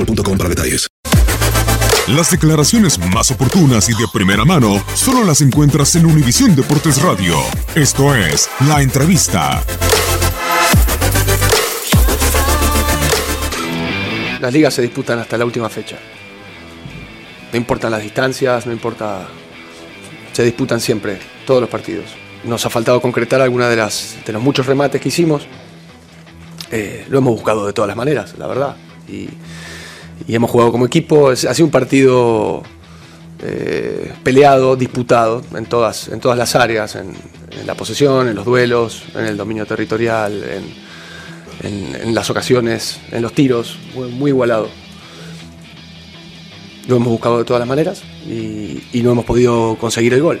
boostmobile.com para detalles. Las declaraciones más oportunas y de primera mano solo las encuentras en Univisión Deportes Radio. Esto es La Entrevista. Las ligas se disputan hasta la última fecha. No importan las distancias, no importa. Se disputan siempre, todos los partidos. Nos ha faltado concretar alguna de las de los muchos remates que hicimos. Eh, lo hemos buscado de todas las maneras, la verdad. Y, y hemos jugado como equipo. Ha sido un partido eh, peleado, disputado en todas, en todas las áreas, en, la posesión, en los duelos, en el dominio territorial, en, las ocasiones, en los tiros, muy, igualado. Lo hemos buscado de todas las maneras y no hemos podido conseguir el gol.